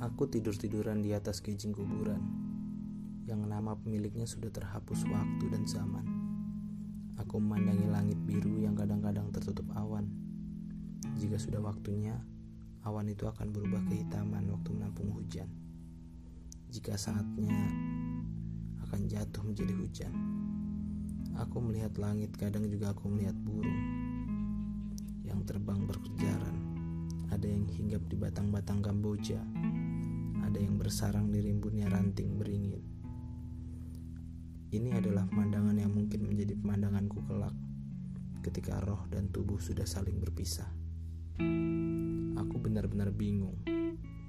Aku tidur-tiduran di atas kijing kuburan yang nama pemiliknya sudah terhapus waktu dan zaman. Aku memandangi langit biru yang kadang-kadang tertutup awan. Jika sudah waktunya, awan itu akan berubah kehitaman waktu menampung hujan. Jika saatnya akan jatuh menjadi hujan. Aku melihat langit, kadang juga aku melihat burung yang terbang berkejaran. Ada yang hinggap di batang-batang Kamboja, ada yang bersarang di rimbunnya ranting beringin. Ini adalah pemandangan yang mungkin menjadi pemandanganku kelak ketika roh dan tubuh sudah saling berpisah. Aku benar-benar bingung.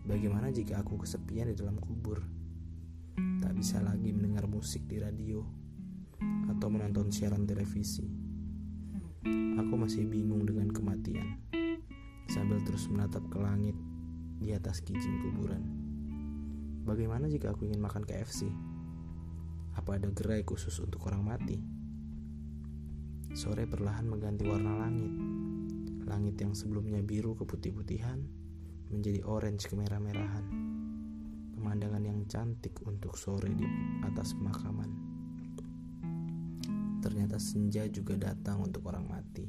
Bagaimana jika aku kesepian di dalam kubur? Tak bisa lagi mendengar musik di radio atau menonton siaran televisi. Aku masih bingung dengan kematian sambil terus menatap ke langit di atas kijing kuburan. Bagaimana jika aku ingin makan KFC? Apa ada gerai khusus untuk orang mati? Sore perlahan mengganti warna langit. Langit yang sebelumnya biru keputih-putihan menjadi orange kemerah-merahan. Pemandangan yang cantik untuk sore di atas pemakaman. Ternyata senja juga datang untuk orang mati.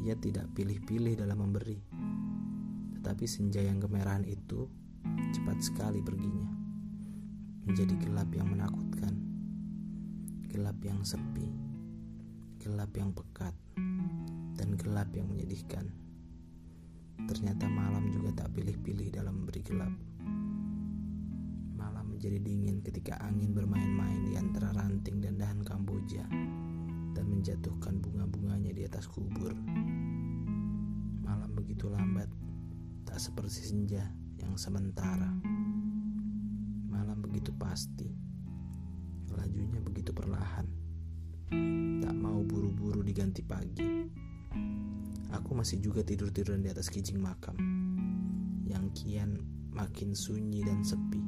Ia tidak pilih-pilih dalam memberi. Tetapi senja yang kemerahan itu cepat sekali perginya menjadi gelap yang menakutkan, gelap yang sepi, gelap yang pekat, dan gelap yang menyedihkan. Ternyata malam juga tak pilih-pilih dalam memberi gelap. Malam menjadi dingin ketika angin bermain-main di antara ranting dan dahan kamboja dan menjatuhkan bunga-bunganya di atas kubur. Malam begitu lambat, tak seperti senja yang sementara. Malam begitu pasti, lajunya begitu perlahan. Tak mau buru-buru diganti pagi. Aku masih juga tidur-tiduran di atas kijing makam yang kian makin sunyi dan sepi.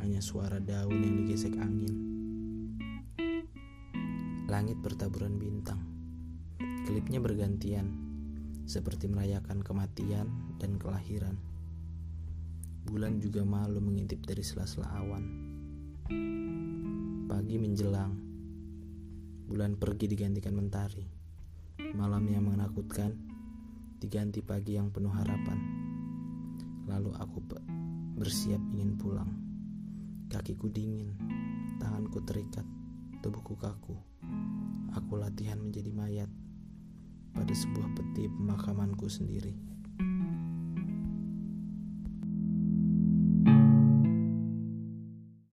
Hanya suara daun yang digesek angin. Langit bertaburan bintang. Klipnya bergantian, seperti merayakan kematian dan kelahiran. Bulan juga malu mengintip dari sela-sela awan. Pagi menjelang, bulan pergi digantikan mentari. Malam yang menakutkan diganti pagi yang penuh harapan. Lalu aku bersiap ingin pulang. Kakiku dingin, tanganku terikat, tubuhku kaku. Aku latihan menjadi mayat pada sebuah peti pemakamanku sendiri.